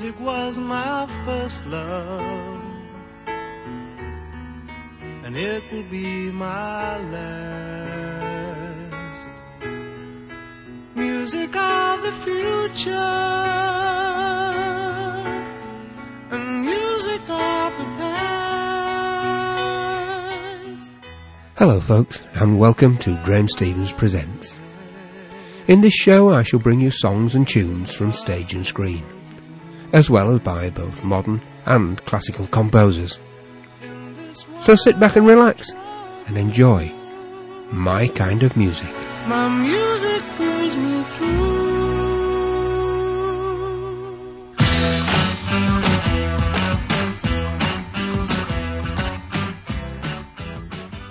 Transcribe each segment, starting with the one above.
Music was my first love, and it will be my last. Music of the future, and music of the past. Hello, folks, and welcome to Graham Stevens Presents. In this show, I shall bring you songs and tunes from stage and screen, as well as by both modern and classical composers. So sit back and relax and enjoy my kind of music. My music pulls me through.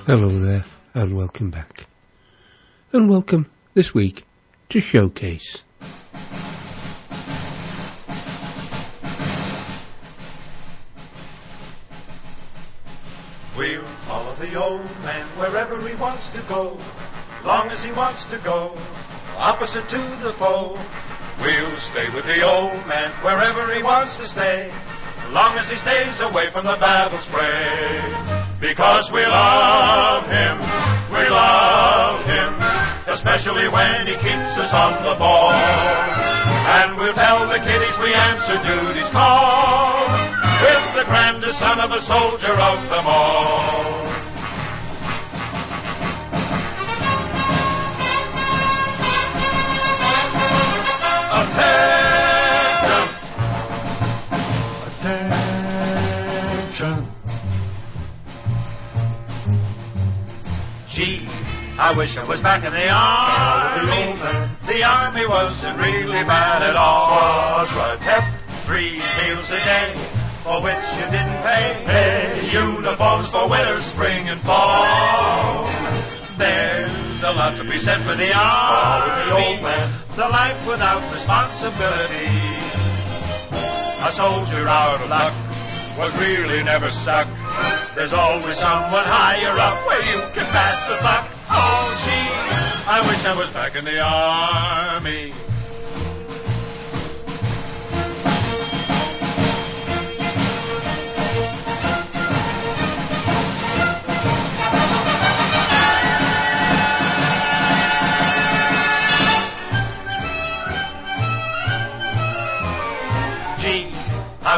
Hello there, and welcome back. And welcome this week to Showcase. Wants to go, long as he wants to go, opposite to the foe. We'll stay with the old man wherever he wants to stay, long as he stays away from the battle spray. Because we love him, we love him, especially when he keeps us on the ball. And we'll tell the kiddies we answer duty's call, with the grandest son of a soldier of them all. Attention! Attention! Gee, I wish I was back in the army. The army wasn't really bad at all. Was right. Pep, three meals a day, for which you didn't pay. Pay uniforms for winter, spring, and fall. There's a lot to be said for the army. The life without responsibility. A soldier out of luck was really never stuck. There's always someone higher up where you can pass the buck. Oh, gee, I wish I was back in the army.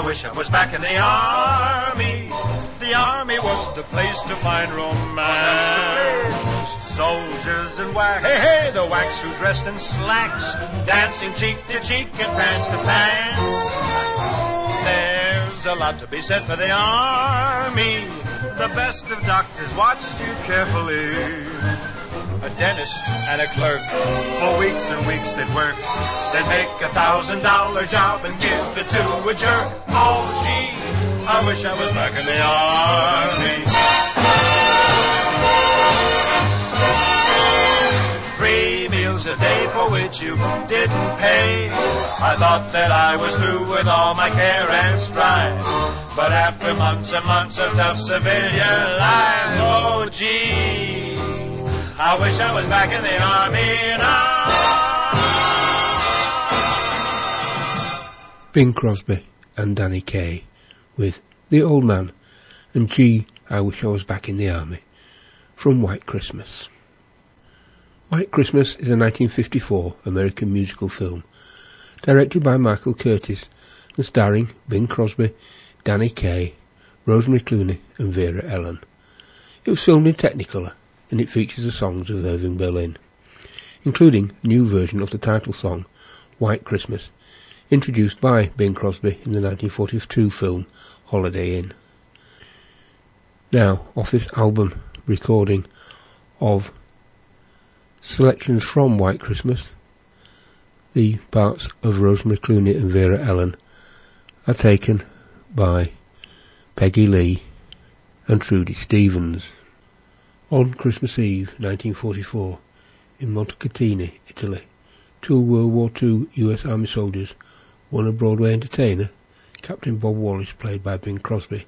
I wish I was back in the army. The army was the place to find romance. Soldiers and WACs. Hey, hey, the WACs who dressed in slacks, dancing cheek to cheek and pants to pants. There's a lot to be said for the army. The best of doctors watched you carefully a dentist and a clerk. For weeks and weeks they'd work. They'd make a thousand dollar job and give it to a jerk. Oh, gee, I wish I was back in the army. Three meals a day for which you didn't pay. I thought that I was through with all my care and strife. But after months and months of tough civilian life, oh gee, I wish I was back in the army now. Bing Crosby and Danny Kaye with The Old Man and Gee, I Wish I Was Back in the Army from White Christmas. White Christmas is a 1954 American musical film directed by Michael Curtiz and starring Bing Crosby, Danny Kaye, Rosemary Clooney and Vera Ellen. It was filmed in Technicolor and it features the songs of Irving Berlin, including a new version of the title song, White Christmas, introduced by Bing Crosby in the 1942 film Holiday Inn. Now, off this album recording of selections from White Christmas, the parts of Rosemary Clooney and Vera Ellen are taken by Peggy Lee and Trudy Stevens. On Christmas Eve 1944, in Montecatini, Italy, two World War II US Army soldiers, one a Broadway entertainer, Captain Bob Wallace played by Bing Crosby,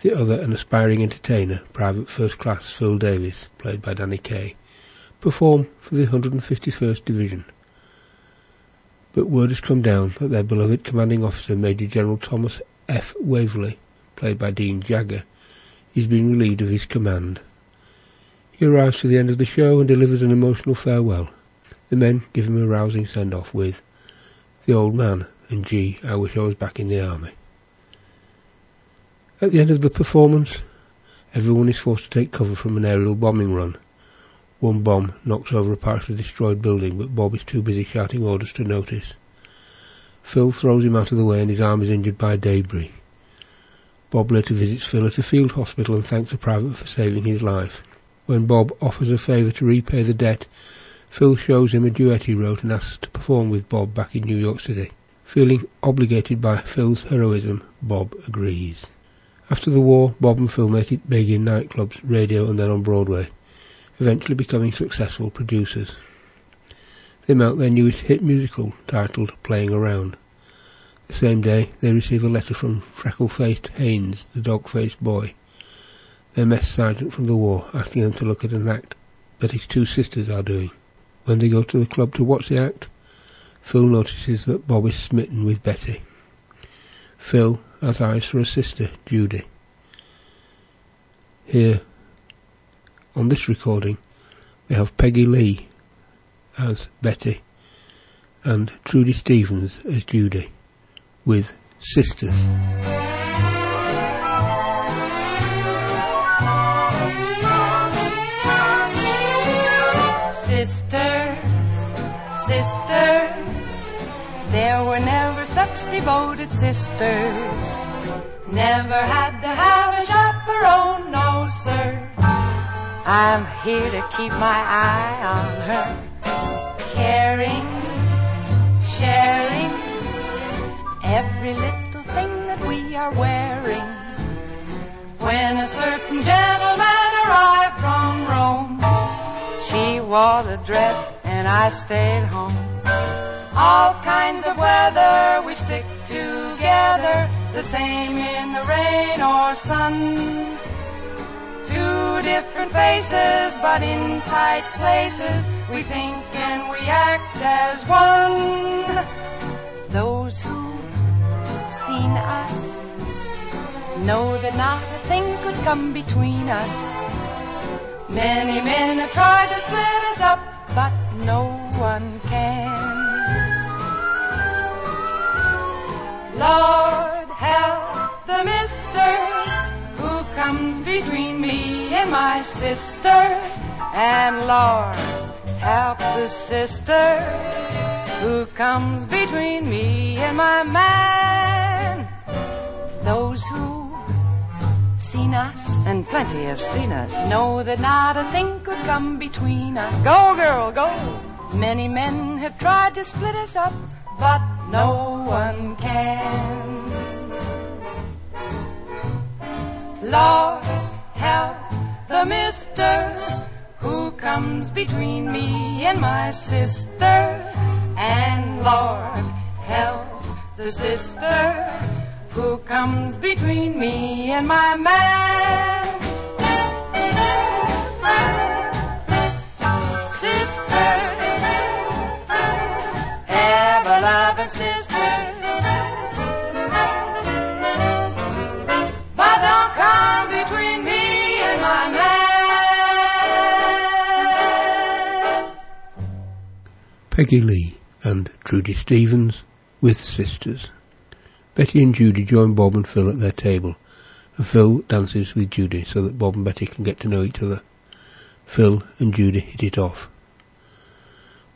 the other an aspiring entertainer, Private First Class Phil Davis, played by Danny Kaye, perform for the 151st Division. but word has come down that their beloved commanding officer, Major General Thomas F. Waverley, played by Dean Jagger, is being relieved of his command. He arrives to the end of the show and delivers an emotional farewell. The men give him a rousing send-off with The Old Man and Gee, I Wish I Was Back in the Army. At the end of the performance, everyone is forced to take cover from an aerial bombing run. One bomb knocks over a partially destroyed building, but Bob is too busy shouting orders to notice. Phil throws him out of the way and his arm is injured by debris. Bob later visits Phil at a field hospital and thanks a private for saving his life. When Bob offers a favour to repay the debt, Phil shows him a duet he wrote and asks to perform with Bob back in New York City. Feeling obligated by Phil's heroism, Bob agrees. After the war, Bob and Phil make it big in nightclubs, radio and then on Broadway eventually becoming successful producers. They mount their newest hit musical titled Playing Around. The same day, they receive a letter from freckle-faced Haynes, the dog-faced boy, their mess sergeant from the war, asking them to look at an act that his two sisters are doing. When they go to the club to watch the act, Phil notices that Bob is smitten with Betty. Phil has eyes for a sister, Judy. Here, on this recording, we have Peggy Lee as Betty and Trudy Stevens as Judy with Sisters. Sisters, there were never such devoted sisters. Never had to have a chaperone, no sir. I'm here to keep my eye on her. Caring, sharing every little thing that we are wearing. When a certain gentleman arrived from Rome, she wore the dress and I stayed home. All kinds of weather we stick together, the same in the rain or sun. Two different faces, but in tight places, we think and we act as one. Those who've seen us know that not a thing could come between us. Many men have tried to split us up, but no one can. Lord, help the mister who comes between me and my sister. And Lord, help the sister who comes between me and my man. Those who seen us, and plenty have seen us, know that not a thing could come between us. Go, girl, go. Many men have tried to split us up, but no one can. Lord, help the mister who comes between me and my sister. And Lord, help the sister who comes between me and my man. Sister, Peggy Lee and Trudy Stevens with sisters. Betty and Judy join Bob and Phil at their table, and Phil dances with Judy so that Bob and Betty can get to know each other. Phil and Judy hit it off.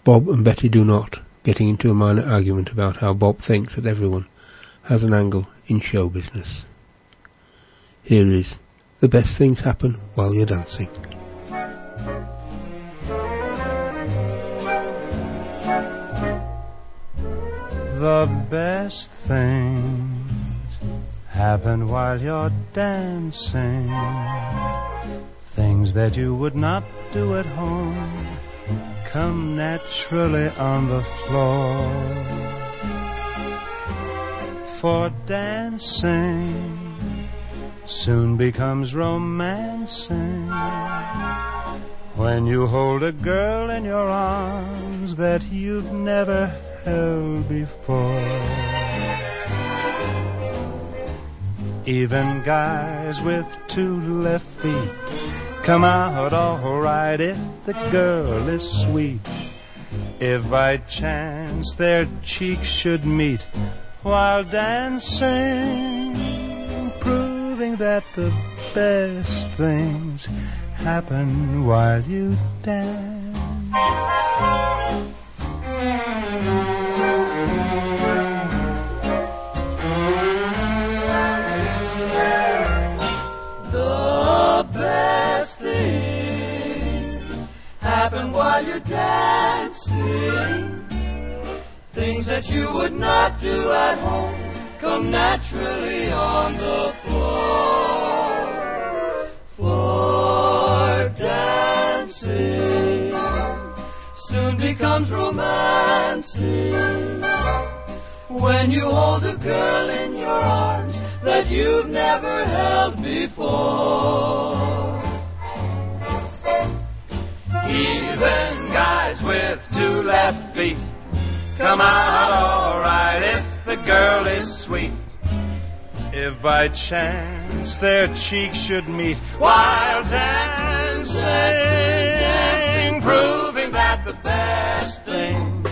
Bob and Betty do not, getting into a minor argument about how Bob thinks that everyone has an angle in show business. Here is The Best Things Happen While You're Dancing. the best things happen while you're dancing. Things that you would not do at home come naturally on the floor. For dancing soon becomes romancing when you hold a girl in your arms that you've never held before. Even guys with two left feet come out alright if the girl is sweet. If by chance their cheeks should meet while dancing, proving that the best things happen while you dance. Happen while you're dancing. Things that you would not do at home come naturally on the floor. For dancing soon becomes romancing when you hold a girl in your arms that you've never held before. Even guys with two left feet come out alright if the girl is sweet. If by chance their cheeks should meet While dancing, dancing, proving that the best things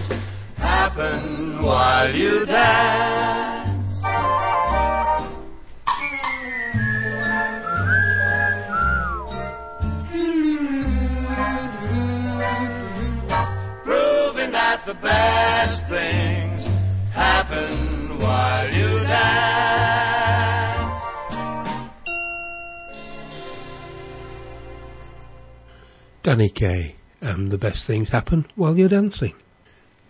happen while you dance. The best things happen while you dance. Danny Kaye, and the best things happen while you're dancing.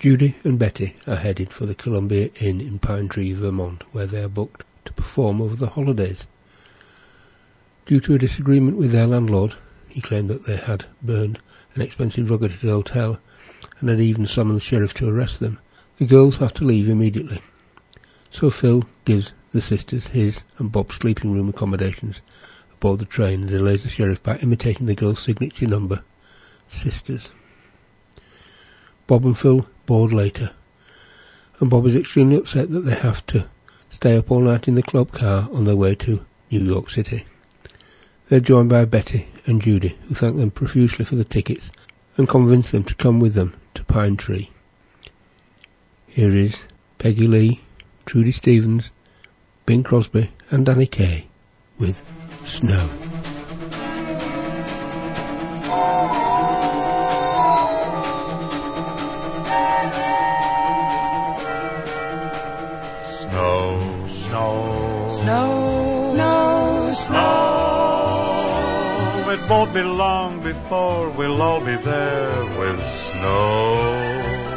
Judy and Betty are headed for the Columbia Inn in Pine Tree, Vermont, where they are booked to perform over the holidays. Due to a disagreement with their landlord, he claimed that they had burned an expensive rug at his hotel and had even summoned the sheriff to arrest them. The girls have to leave immediately. So Phil gives the sisters his and Bob's sleeping room accommodations aboard the train and delays the sheriff by imitating the girl's signature number, sisters. Bob and Phil board later, and Bob is extremely upset that they have to stay up all night in the club car on their way to New York City. They're joined by Betty and Judy, who thank them profusely for the tickets and convince them to come with them Pine Tree. Here is Peggy Lee, Trudy Stevens, Bing Crosby, and Danny Kaye with Snow. Snow, won't be long before we'll all be there with snow.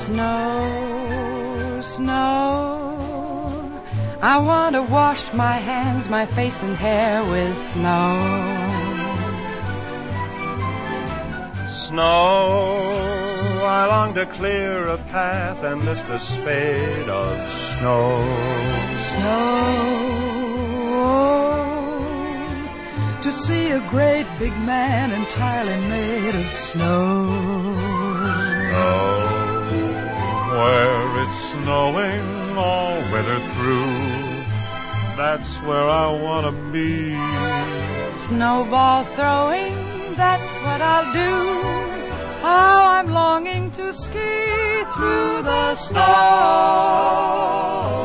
snow, snow. I want to wash my hands, my face and hair with snow. Snow, I long to clear a path and lift a spade of snow. Snow. To see a great big man entirely made of snow. Snow, where it's snowing all winter through. That's where I wanna be. Snowball throwing, that's what I'll do. How I'm longing to ski through the snow.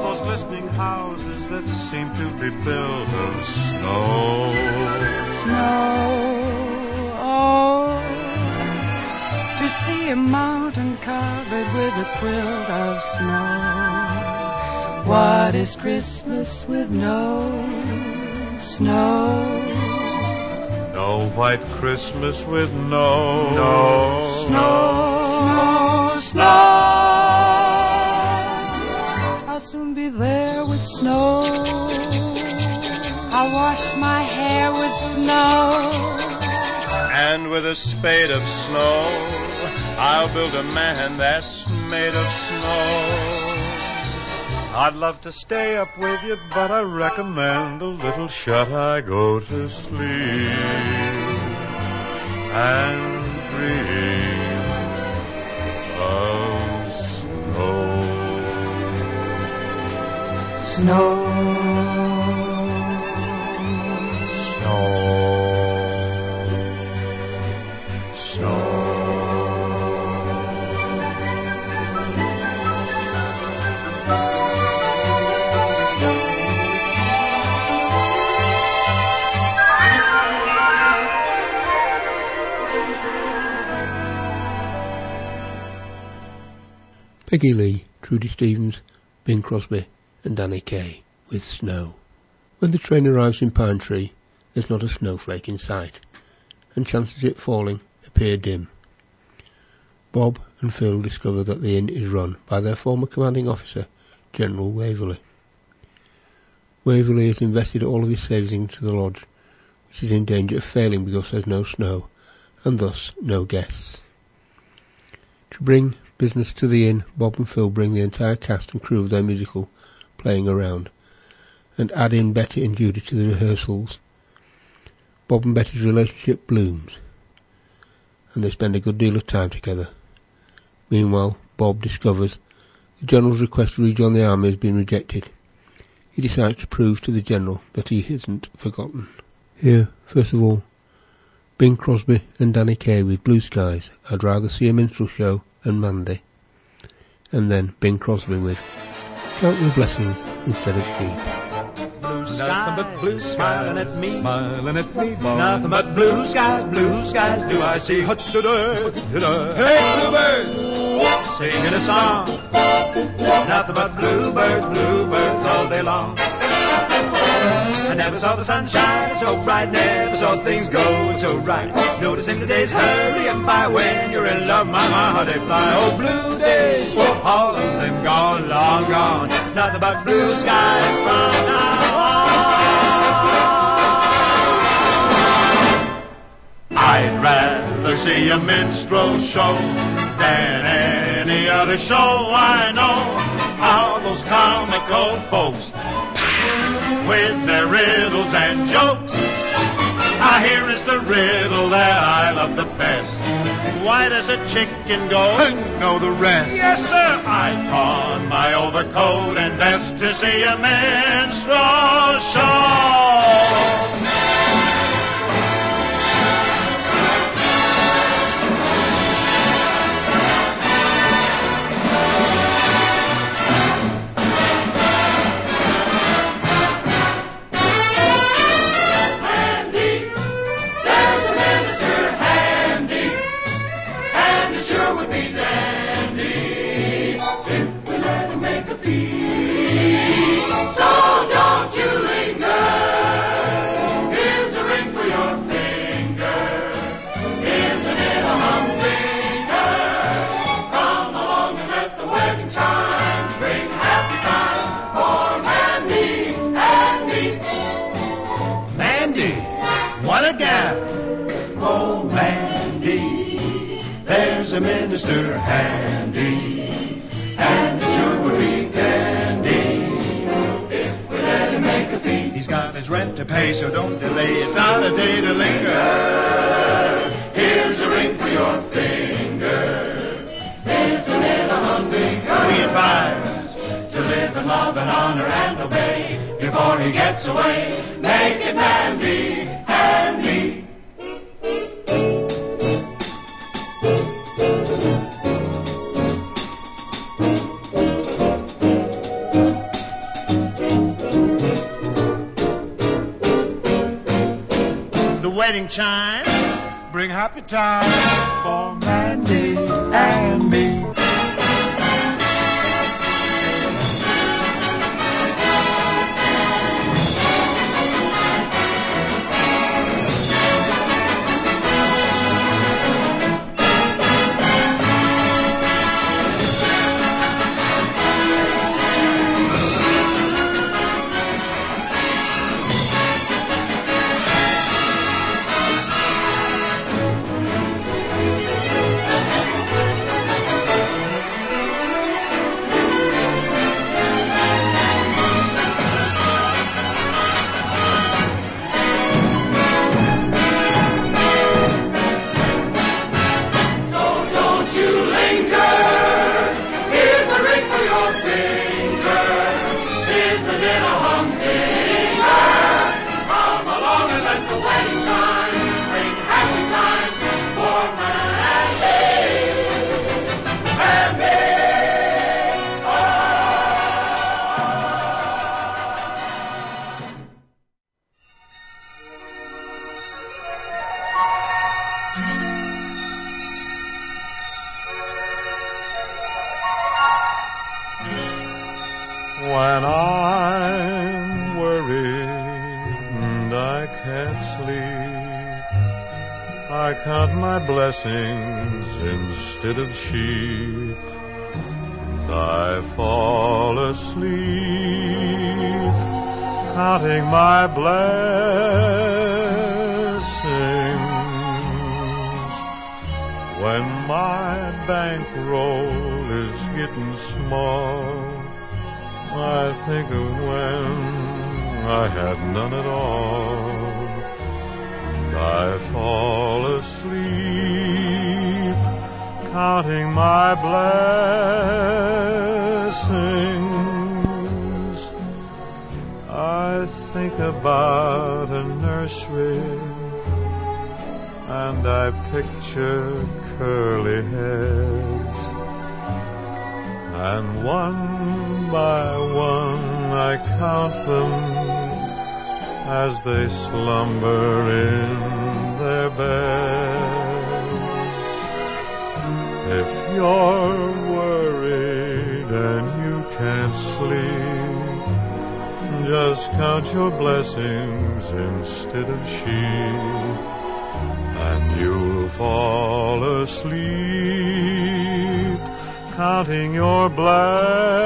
Those glistening houses that seem to be built of snow. Snow, oh, to see a mountain covered with a quilt of snow. What is Christmas with no snow? No white Christmas with no, no Snow, snow, snow. I'll soon be there with snow. I'll wash my hair with snow. And with a spade of snow, I'll build a man that's made of snow. I'd love to stay up with you, but I recommend a little shut eye go to sleep and dream of snow. Snow. Peggy Lee, Trudy Stevens, Bing Crosby and Danny Kaye with Snow. When the train arrives in Pine Tree, there's not a snowflake in sight, and chances of it falling appear dim. Bob and Phil discover that the inn is run by their former commanding officer, General Waverley. Waverley has invested all of his savings into the lodge, which is in danger of failing because there's no snow, and thus no guests. To bring business to the inn, Bob and Phil bring the entire cast and crew of their musical playing around, and add in Betty and Judy to the rehearsals. Bob and Betty's relationship blooms, and they spend a good deal of time together. Meanwhile, Bob discovers the General's request to rejoin the army has been rejected. He decides to prove to the General that he isn't forgotten. Here, first of all, Bing Crosby and Danny Kaye with Blue Skies, I'd Rather See a Minstrel Show and Mandy. And then Bing Crosby with Count Your Blessings instead of Sheep. Nothing but blue skies smiling at me. Smiling at me. Nothing but blue skies, blue skies do I see. Hut-da-da, hut-da-da. Hey, bluebird, singing a song. Nothing but bluebirds, bluebirds all day long. I never saw the sunshine so bright, never saw things going so right. Noticing the days hurrying by when you're in love, my, my, how they fly. Oh, blue days, oh, all of them gone, long gone. Nothing but blue skies from now I'd rather see a minstrel show than any other show I know. All those comical folks with their riddles and jokes. I hear is the riddle that I love the best. Why does a chicken go? And know the rest. Yes, sir. I pawn my overcoat and vest to see a minstrel show. Minister handy, and sure would be candy if we let him make a fee. He's got his rent to pay, so don't delay. It's not a day to linger. Here's a ring for your finger. Isn't it a humdinger? We advise to live and love and honor and obey before he gets away. Make it Mandy chime. Bring happy times for Mandy When I'm worried and I can't sleep, I count my blessings instead of sheep. I fall asleep counting my blessings. When my bankroll is getting small, I think of when I had none at all. And I fall asleep counting my blessings. I think about a nursery and I picture curly heads. And one by one I count them as they slumber in their beds. If you're worried and you can't sleep, just count your blessings instead of sheep, and you'll fall asleep counting your blessings.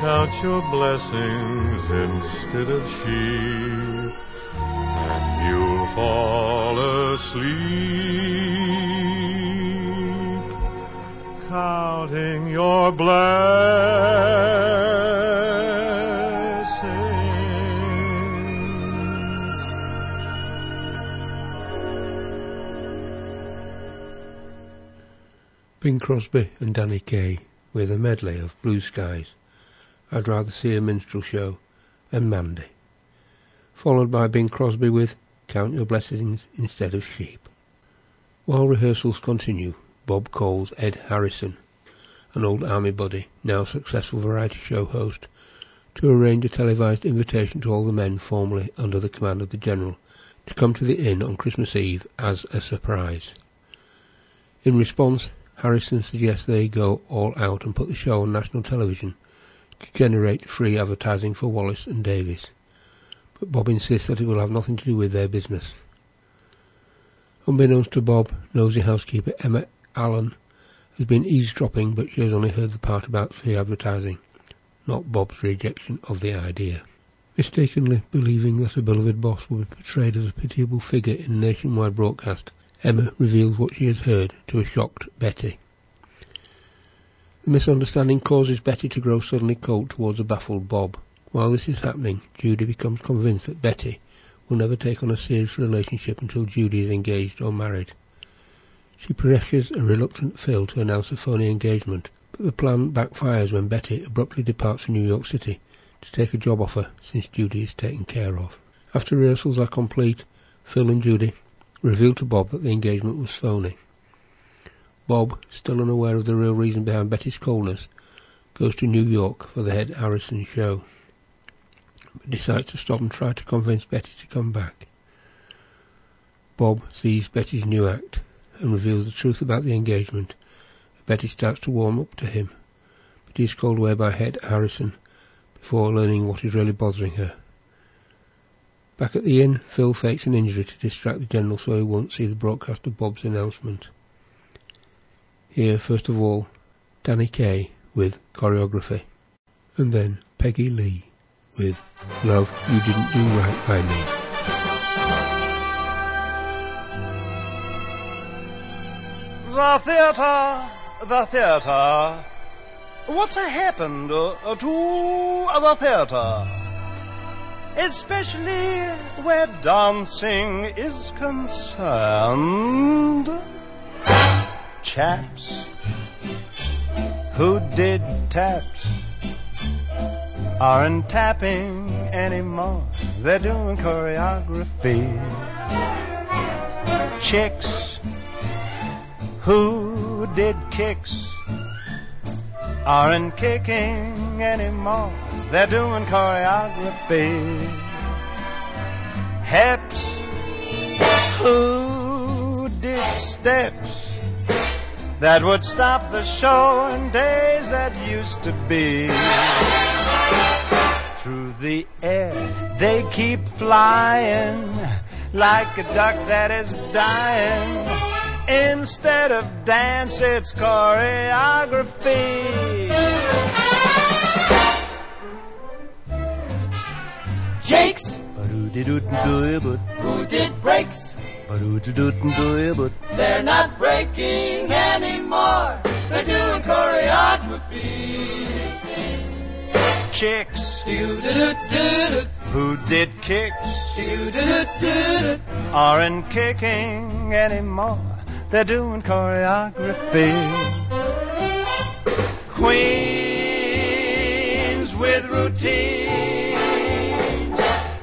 Count your blessings instead of sheep, and you'll fall asleep counting your blessings. Bing Crosby and Danny Kaye with a medley of Blue Skies, I'd Rather See a Minstrel Show, and Mandy, followed by Bing Crosby with Count Your Blessings Instead of Sheep. While rehearsals continue, Bob calls Ed Harrison, an old army buddy, now successful variety show host, to arrange a televised invitation to all the men formerly under the command of the General to come to the inn on Christmas Eve as a surprise. In response, Harrison suggests they go all out and put the show on national television to generate free advertising for Wallace and Davis, but Bob insists that it will have nothing to do with their business. Unbeknownst to Bob, nosy housekeeper Emma Allen has been eavesdropping, but she has only heard the part about free advertising, not Bob's rejection of the idea. Mistakenly believing that her beloved boss will be portrayed as a pitiable figure in a nationwide broadcast, Emma reveals what she has heard to a shocked Betty. The misunderstanding causes Betty to grow suddenly cold towards a baffled Bob. While this is happening, Judy becomes convinced that Betty will never take on a serious relationship until Judy is engaged or married. She pressures a reluctant Phil to announce a phony engagement, but the plan backfires when Betty abruptly departs for New York City to take a job offer since Judy is taken care of. After rehearsals are complete, Phil and Judy reveal to Bob that the engagement was phony. Bob, still unaware of the real reason behind Betty's coldness, goes to New York for the Ed Harrison show, but decides to stop and try to convince Betty to come back. Bob sees Betty's new act and reveals the truth about the engagement. Betty starts to warm up to him, but he is called away by Ed Harrison before learning what is really bothering her. Back at the inn, Phil fakes an injury to distract the General so he won't see the broadcast of Bob's announcement. Here, first of all, Danny Kaye with choreography, and then Peggy Lee with Love You Didn't Do Right by Me. The theatre, the theatre. What's happened uh, to the theatre? Especially where dancing is concerned. Chaps who did taps aren't tapping anymore. They're doing choreography. Chicks who did kicks aren't kicking anymore. They're doing choreography. Heps who did steps that would stop the show in days that used to be. Through the air they keep flying like a duck that is dying. Instead of dance, it's choreography. Jakes, who did breaks, they're not breaking anymore. They're doing choreography. Chicks who did kicks aren't kicking anymore. They're doing choreography. Queens with routines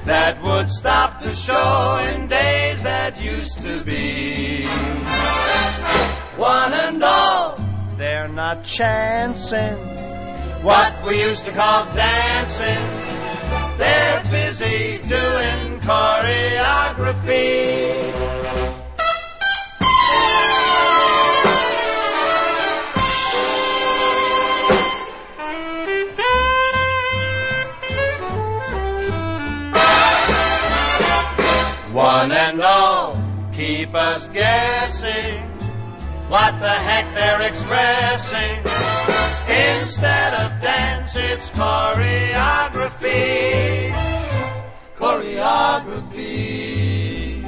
that would stop the show in days that used to be. One and all, They're not chancing what we used to call dancing. They're busy doing choreography. One and all keep us guessing what the heck they're expressing. Instead of dance, it's choreography. choreography.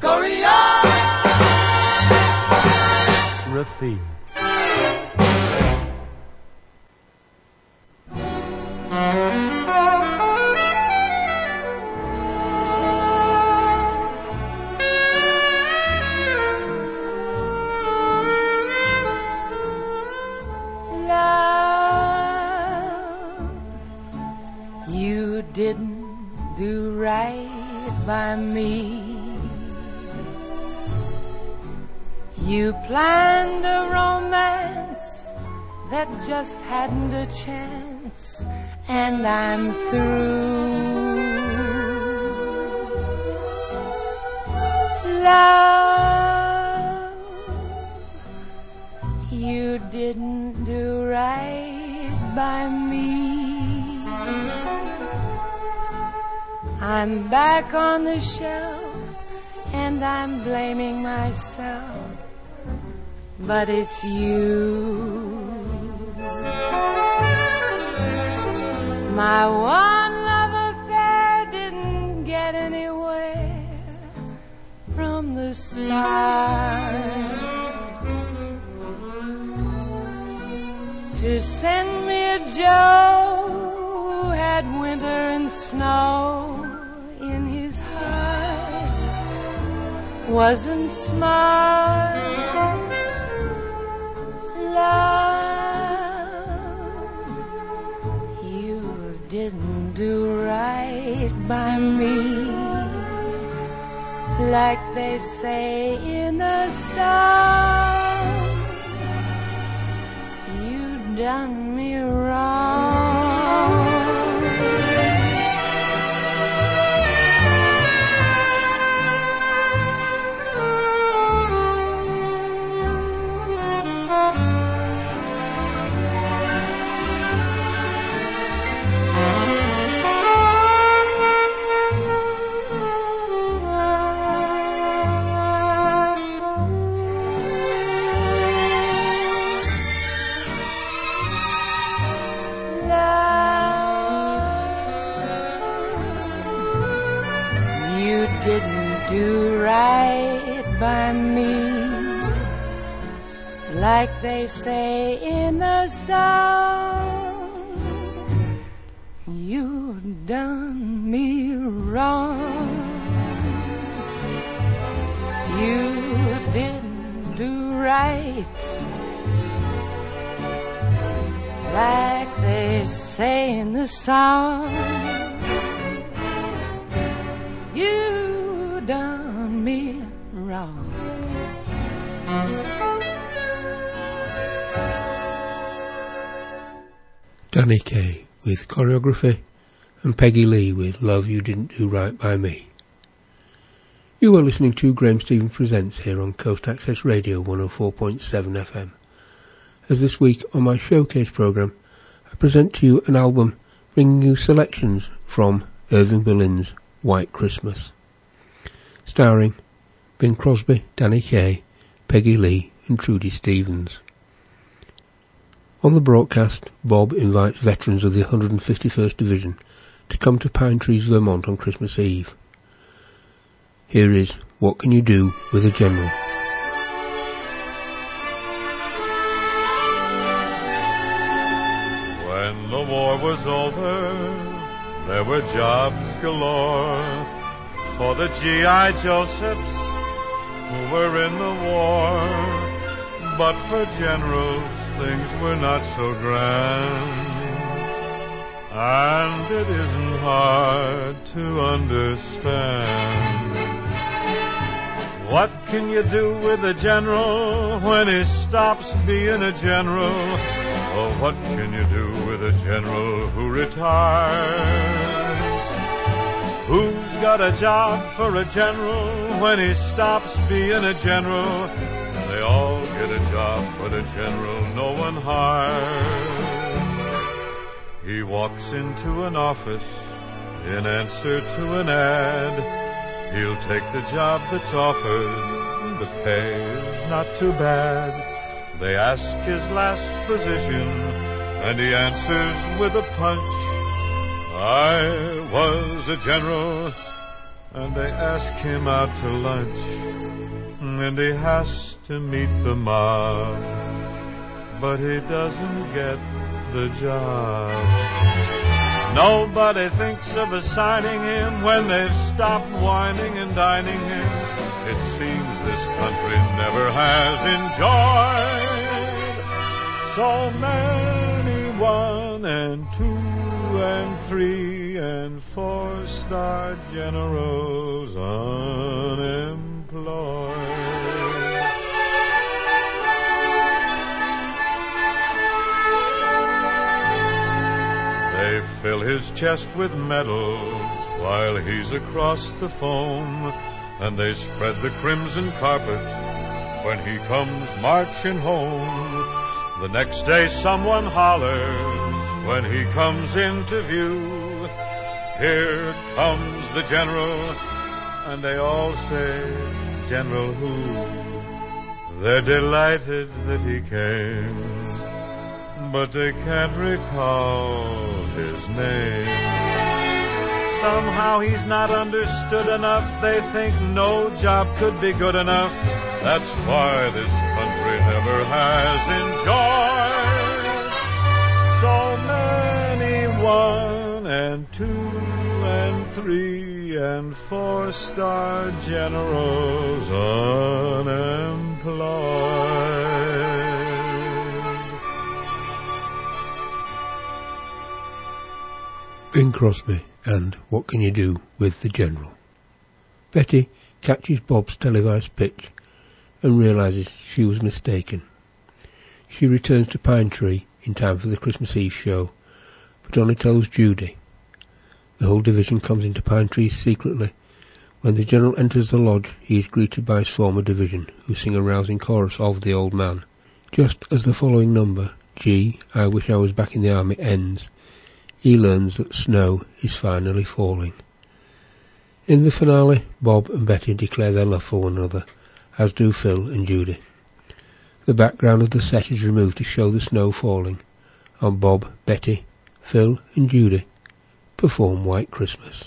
Choreography. Do right by me. You planned a romance that just hadn't a chance, and I'm through. Love, you didn't do right by me. I'm back on the shelf and I'm blaming myself, but it's you. My one love affair didn't get anywhere from the start. To send me a Joe who had winter and snow wasn't smart. Love, you didn't do right by me. Like they say in a song, you done Like they say in the song, you've done me wrong. You didn't do right. Like they say in the song, you done me wrong. Danny Kaye with choreography and Peggy Lee with Love You Didn't Do Right By Me. You are listening to Graham Stevens Presents here on Coast Access Radio 104.7 FM. As this week on my showcase program, I present to you an album bringing you selections from Irving Berlin's White Christmas, starring Bing Crosby, Danny Kaye, Peggy Lee and Trudy Stevens. On the broadcast, Bob invites veterans of the 151st Division to come to Pine Trees, Vermont on Christmas Eve. Here is What Can You Do with a General? When the war was over, there were jobs galore for the G.I. Josephs who were in the war. But for generals, things were not so grand. And it isn't hard to understand. What can you do with a general when he stops being a general? Or what can you do with a general who retires? Who's got a job for a general when he stops being a general? They all get a job, but a general no one hires. He walks into an office in answer to an ad. He'll take the job that's offered. The pay is not too bad. They ask his last position, and he answers with a punch. I was a general, and they ask him out to lunch, and he has to meet the mob, but he doesn't get the job. Nobody thinks of assigning him when they've stopped whining and dining him. It seems this country never has enjoyed so many one and two and three and four star generals unemployed. They fill his chest with medals while he's across the foam, and they spread the crimson carpet when he comes marching home. The next day someone hollers when he comes into view. Here comes the general, and they all say, General who? They're delighted that he came but they can't recall his name. Somehow he's not understood enough. They think no job could be good enough. That's why this country has enjoyed so many one and two and three and four star generals unemployed. Bing Crosby and What Can You Do with the General? Betty catches Bob's televised pitch and realizes she was mistaken. She returns to Pine Tree in time for the Christmas Eve show, but only tells Judy. The whole division comes into Pine Tree secretly. When the General enters the lodge, he is greeted by his former division, who sing a rousing chorus of The Old Man. Just as the following number, Gee, I Wish I Was Back in the Army, ends, he learns that snow is finally falling. In the finale, Bob and Betty declare their love for one another, as do Phil and Judy. The background of the set is removed to show the snow falling, and Bob, Betty, Phil and Judy perform White Christmas.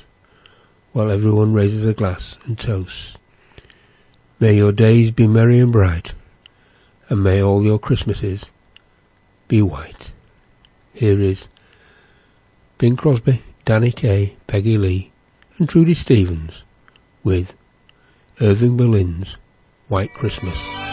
while everyone raises a glass and toasts. May your days be merry and bright, and may all your Christmases be white. Here is Bing Crosby, Danny Kaye, Peggy Lee, and Trudy Stevens with Irving Berlin's White Christmas.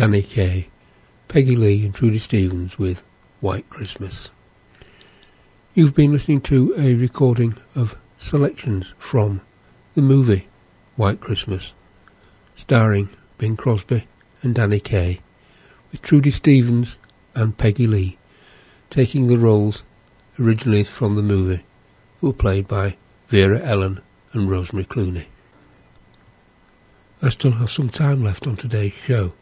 Danny Kaye, Peggy Lee and Trudy Stevens with White Christmas. You've been listening to a recording of selections from the movie White Christmas, starring Bing Crosby and Danny Kaye, with Trudy Stevens and Peggy Lee taking the roles originally from the movie, who were played by Vera Ellen and Rosemary Clooney. I still have some time left on today's show,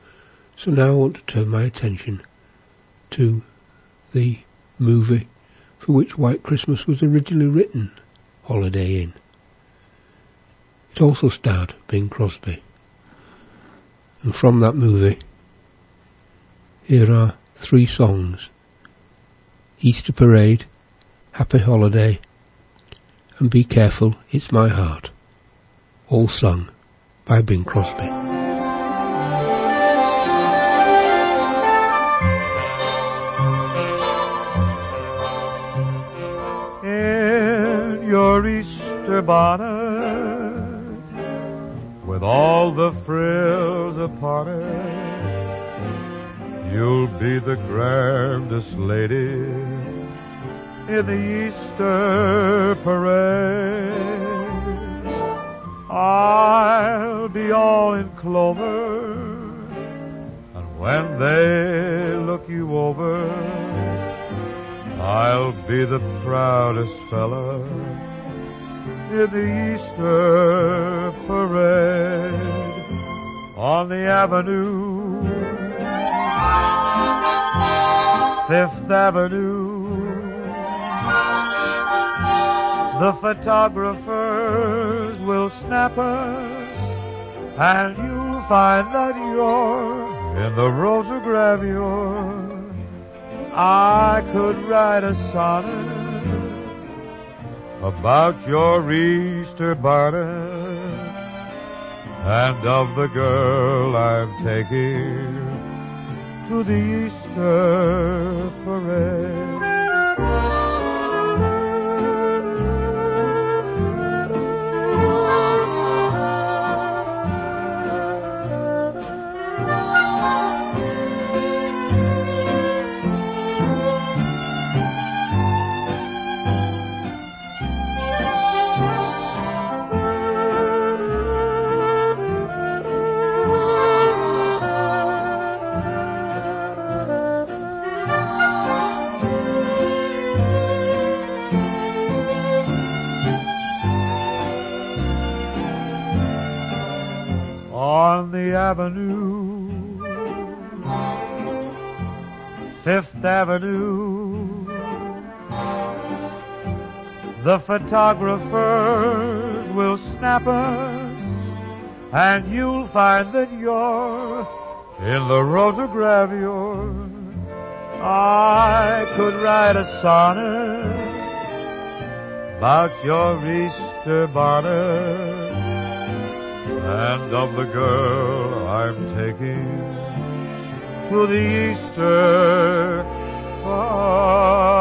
so now I want to turn my attention to the movie for which White Christmas was originally written, Holiday Inn. It also starred Bing Crosby. And from that movie, here are three songs. Easter Parade, Happy Holiday, and Be Careful, It's My Heart. All sung by Bing Crosby. Your Easter bonnet with all the frills upon it. You'll be the grandest lady in the Easter parade. I'll be all in clover, and when they look you over, I'll be the proudest fella in the Easter parade on the avenue, Fifth Avenue. The photographers will snap us, and you'll find that you're in the rotogravure. I could write a sonnet about your Easter bonnet and of the girl I'm taking to the Easter parade. The avenue, Fifth Avenue. The photographers will snap us, and you'll find that you're in the rotogravure. I could write a sonnet about your Easter bonnet and of the girl I'm taking to the Easter parade.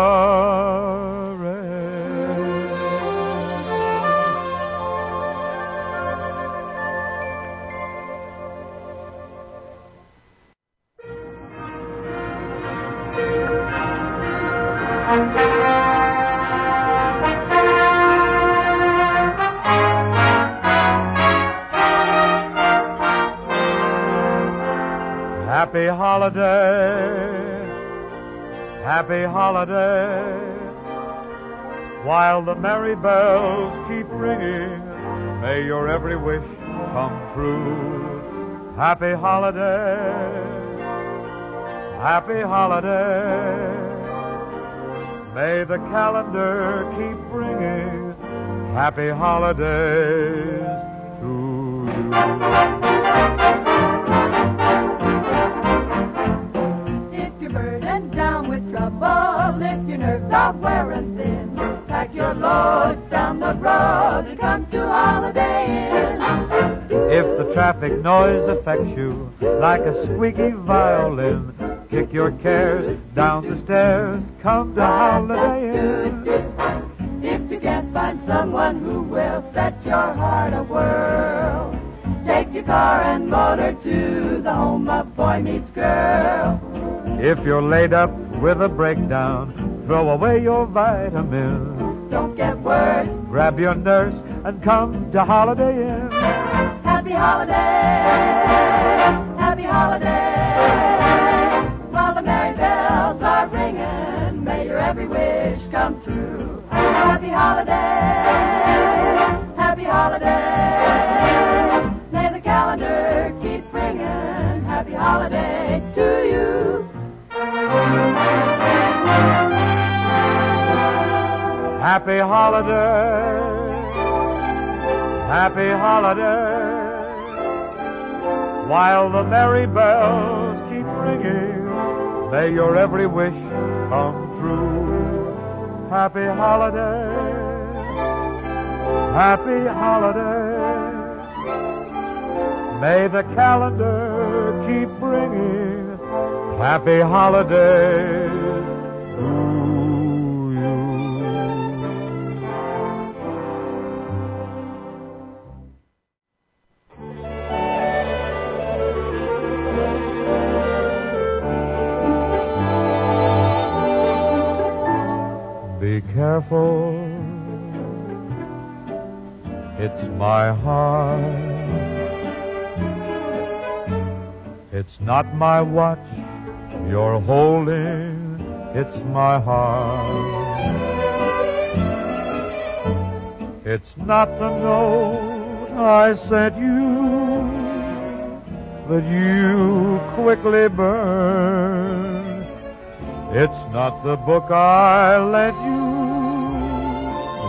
Happy holiday, happy holiday, while the merry bells keep ringing, may your every wish come true. Happy holiday, happy holiday, may the calendar keep bringing happy holidays to you. Traffic noise affects you like a squeaky violin, kick your cares down the stairs, come to Holiday Inn. If you can't find someone who will set your heart a whirl, take your car and motor to the home of boy meets girl. If you're laid up with a breakdown, throw away your vitamins, Don't get worse. grab your nurse and come to Holiday Inn. Happy holiday, happy holiday. While the merry bells are ringing, may your every wish come true. Happy holiday, happy holiday. May the calendar keep ringing. Happy holiday to you. Happy holiday, happy holiday. While the merry bells keep ringing, may your every wish come true. Happy holiday, happy holiday. May the calendar keep bringing happy holidays my heart. It's not my watch you're holding, it's my heart. It's not the note I sent you that you quickly burned. It's not the book I lent you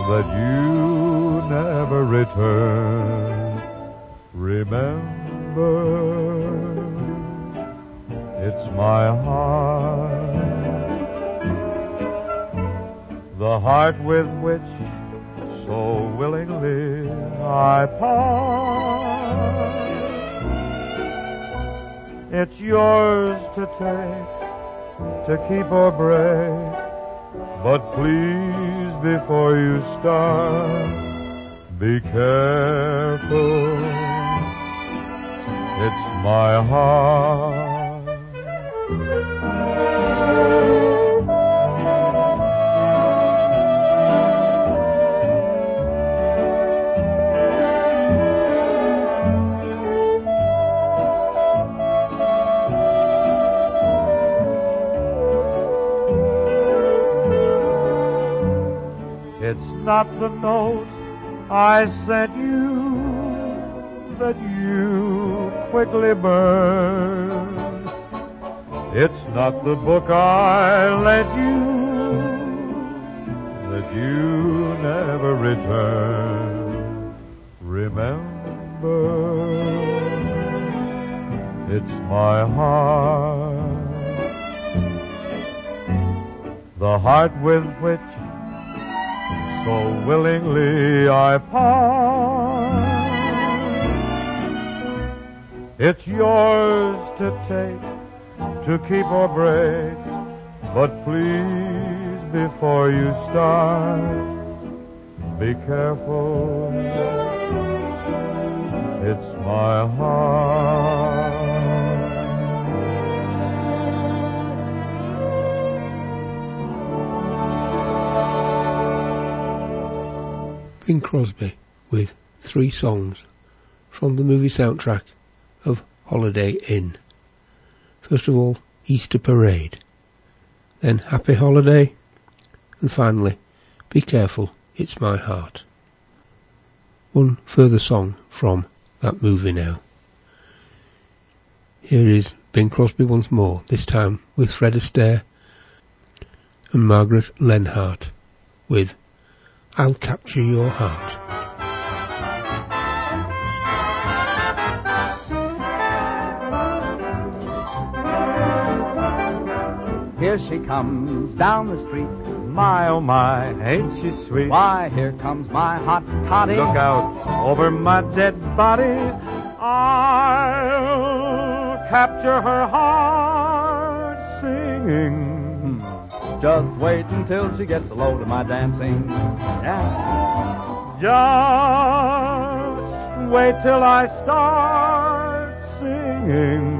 that you returned. Remember, it's my heart, the heart with which so willingly I part. It's yours to take, to keep or break, but please before you start, be careful. It's my heart. It's not the note I sent you that you quickly burned. It's not the book I lent you that you never return. Remember, it's my heart, the heart with which so willingly I part. It's yours to take, to keep or break, but please before you start, be careful. It's my heart. Bing Crosby with three songs from the movie soundtrack of Holiday Inn. First of all, Easter Parade, then Happy Holiday, and finally, Be Careful, It's My Heart. One further song from that movie now. Here is Bing Crosby once more, this time with Fred Astaire and Margaret Lenhart with I'll Capture Your Heart. Here she comes down the street. My oh my, ain't she sweet? Why, here comes my hot toddy. Look out over my dead body. I'll capture her heart singing. Just wait until she gets a load of my dancing. Yeah. Just wait till I start singing.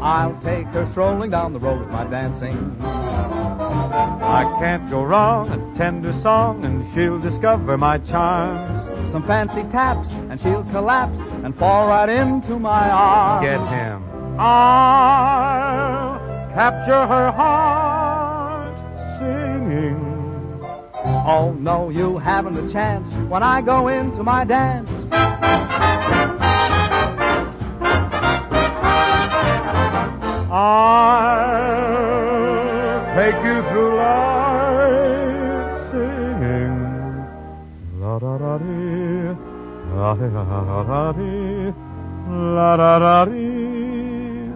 I'll take her strolling down the road with my dancing. I can't go wrong, a tender song, and she'll discover my charms. Some fancy taps, and she'll collapse and fall right into my arms. Get him. I'll capture her heart Oh no, you haven't a chance when I go into my dance. I'll take you through life singing. La da da dee, la da da dee, la da da dee.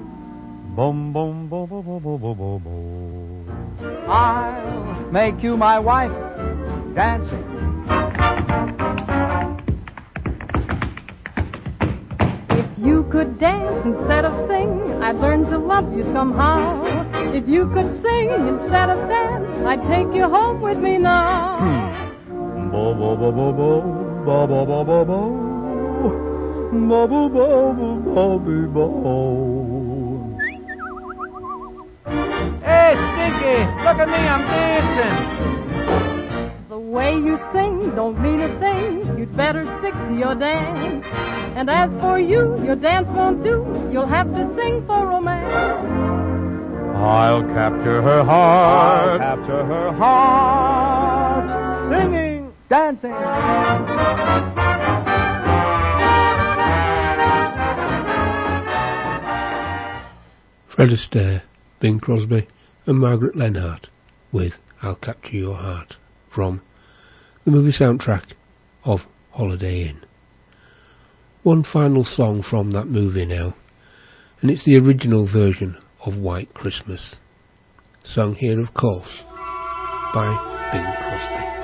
Boom, boom, boom, boom, boom, boom, boom, boom. I'll make you my wife dancing. If you could dance instead of sing, I'd learn to love you somehow. If you could sing instead of dance, I'd take you home with me now. Hmm. Bo bo bo bo bo bo bo bo bo bo bo bo bo bo bo bo. Hey, Stinky, look at me, I'm don't mean a thing. You'd better stick to your dance. And as for you, your dance won't do. You'll have to sing for romance. I'll capture her heart. I'll capture her heart. Singing, dancing. Fred Astaire, Bing Crosby, and Margaret Lenhart with I'll Capture Your Heart from the movie soundtrack of Holiday Inn. One final song from that movie now, and it's the original version of White Christmas, sung here, of course, by Bing Crosby.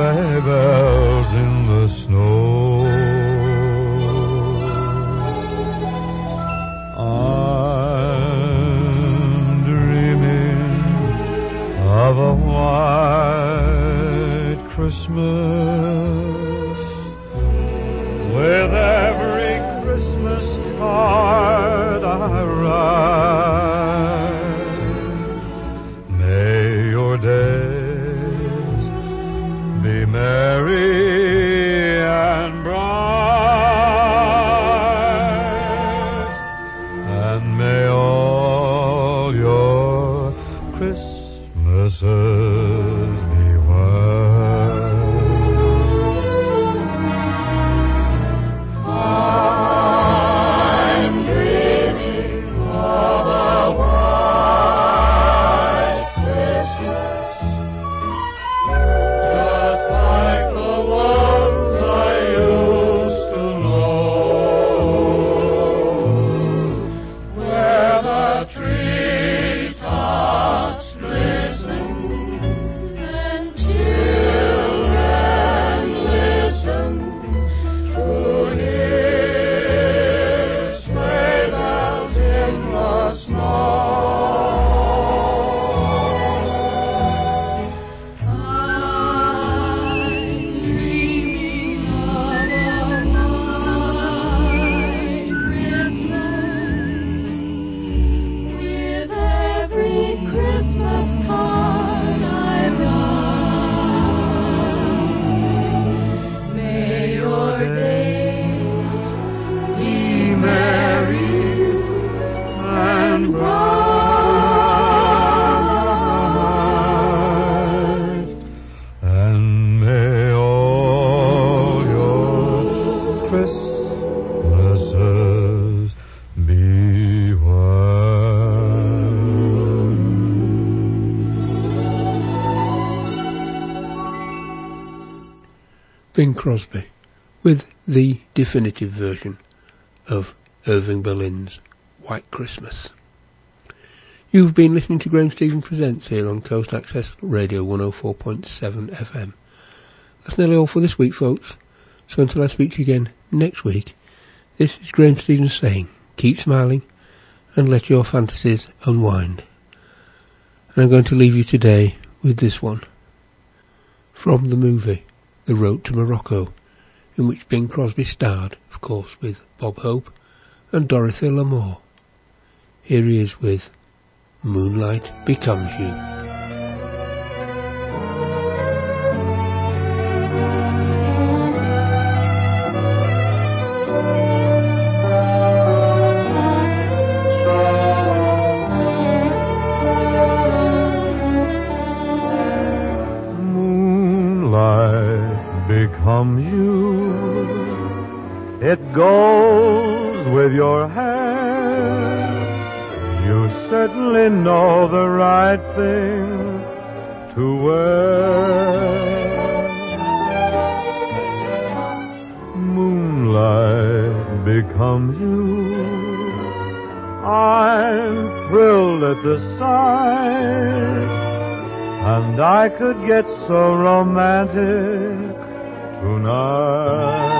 Sleigh bells in the snow. I'm dreaming of a white Christmas Bing Crosby with the definitive version of Irving Berlin's White Christmas. You've been listening to Graham Stevens Presents here on Coast Access Radio 104.7 FM. That's nearly all for this week, folks. So until I speak to you again next week, this is Graham Stevens saying, keep smiling and let your fantasies unwind. And I'm going to leave you today with this one. From the movie The Road to Morocco, in which Bing Crosby starred, of course, with Bob Hope and Dorothy Lamour. Here he is with Moonlight Becomes You. And I could get so romantic tonight.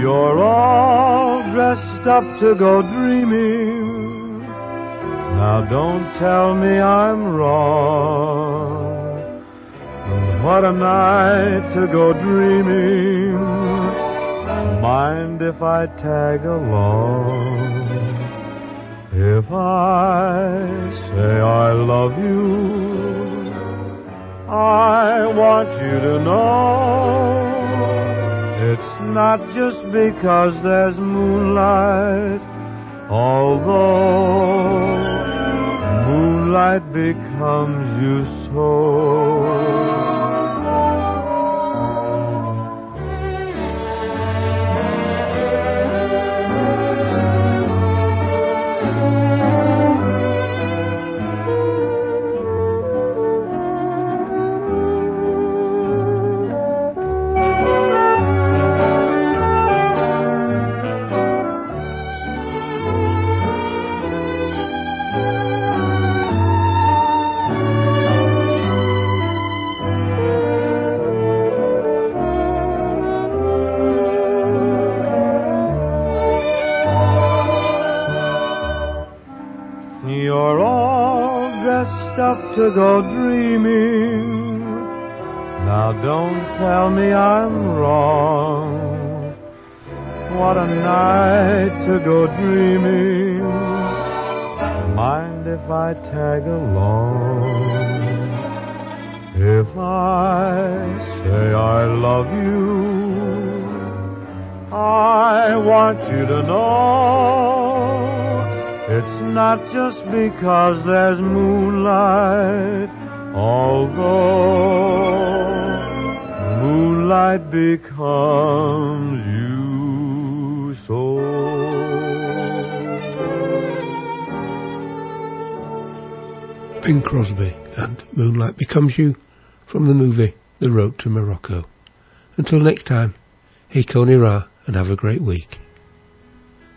You're all dressed up to go dreaming. Now don't tell me I'm wrong. What a night to go dreaming. Mind if I tag along? If I say I love you, I want you to know it's not just because there's moonlight, although moonlight becomes you so. You're all dressed up to go dreaming. Now don't tell me I'm wrong. What a night to go dreaming. Mind if I tag along? If I say I love you, I want you to know it's not just because there's moonlight, although moonlight becomes you so. Bing Crosby and Moonlight Becomes You from the movie The Road to Morocco. Until next time, Hei konā rā and have a great week.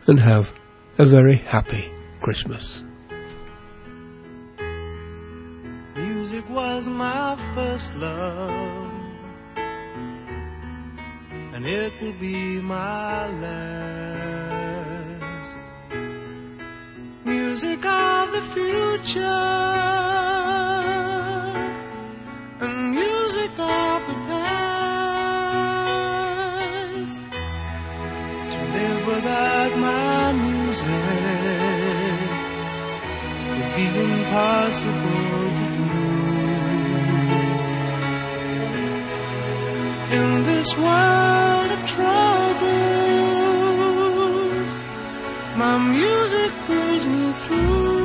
And have a very happy Christmas. Music was my first love, and it will be my last. Music of the future, and music of the past. To live without my music be impossible to do. In this world of troubles, my music pulls me through.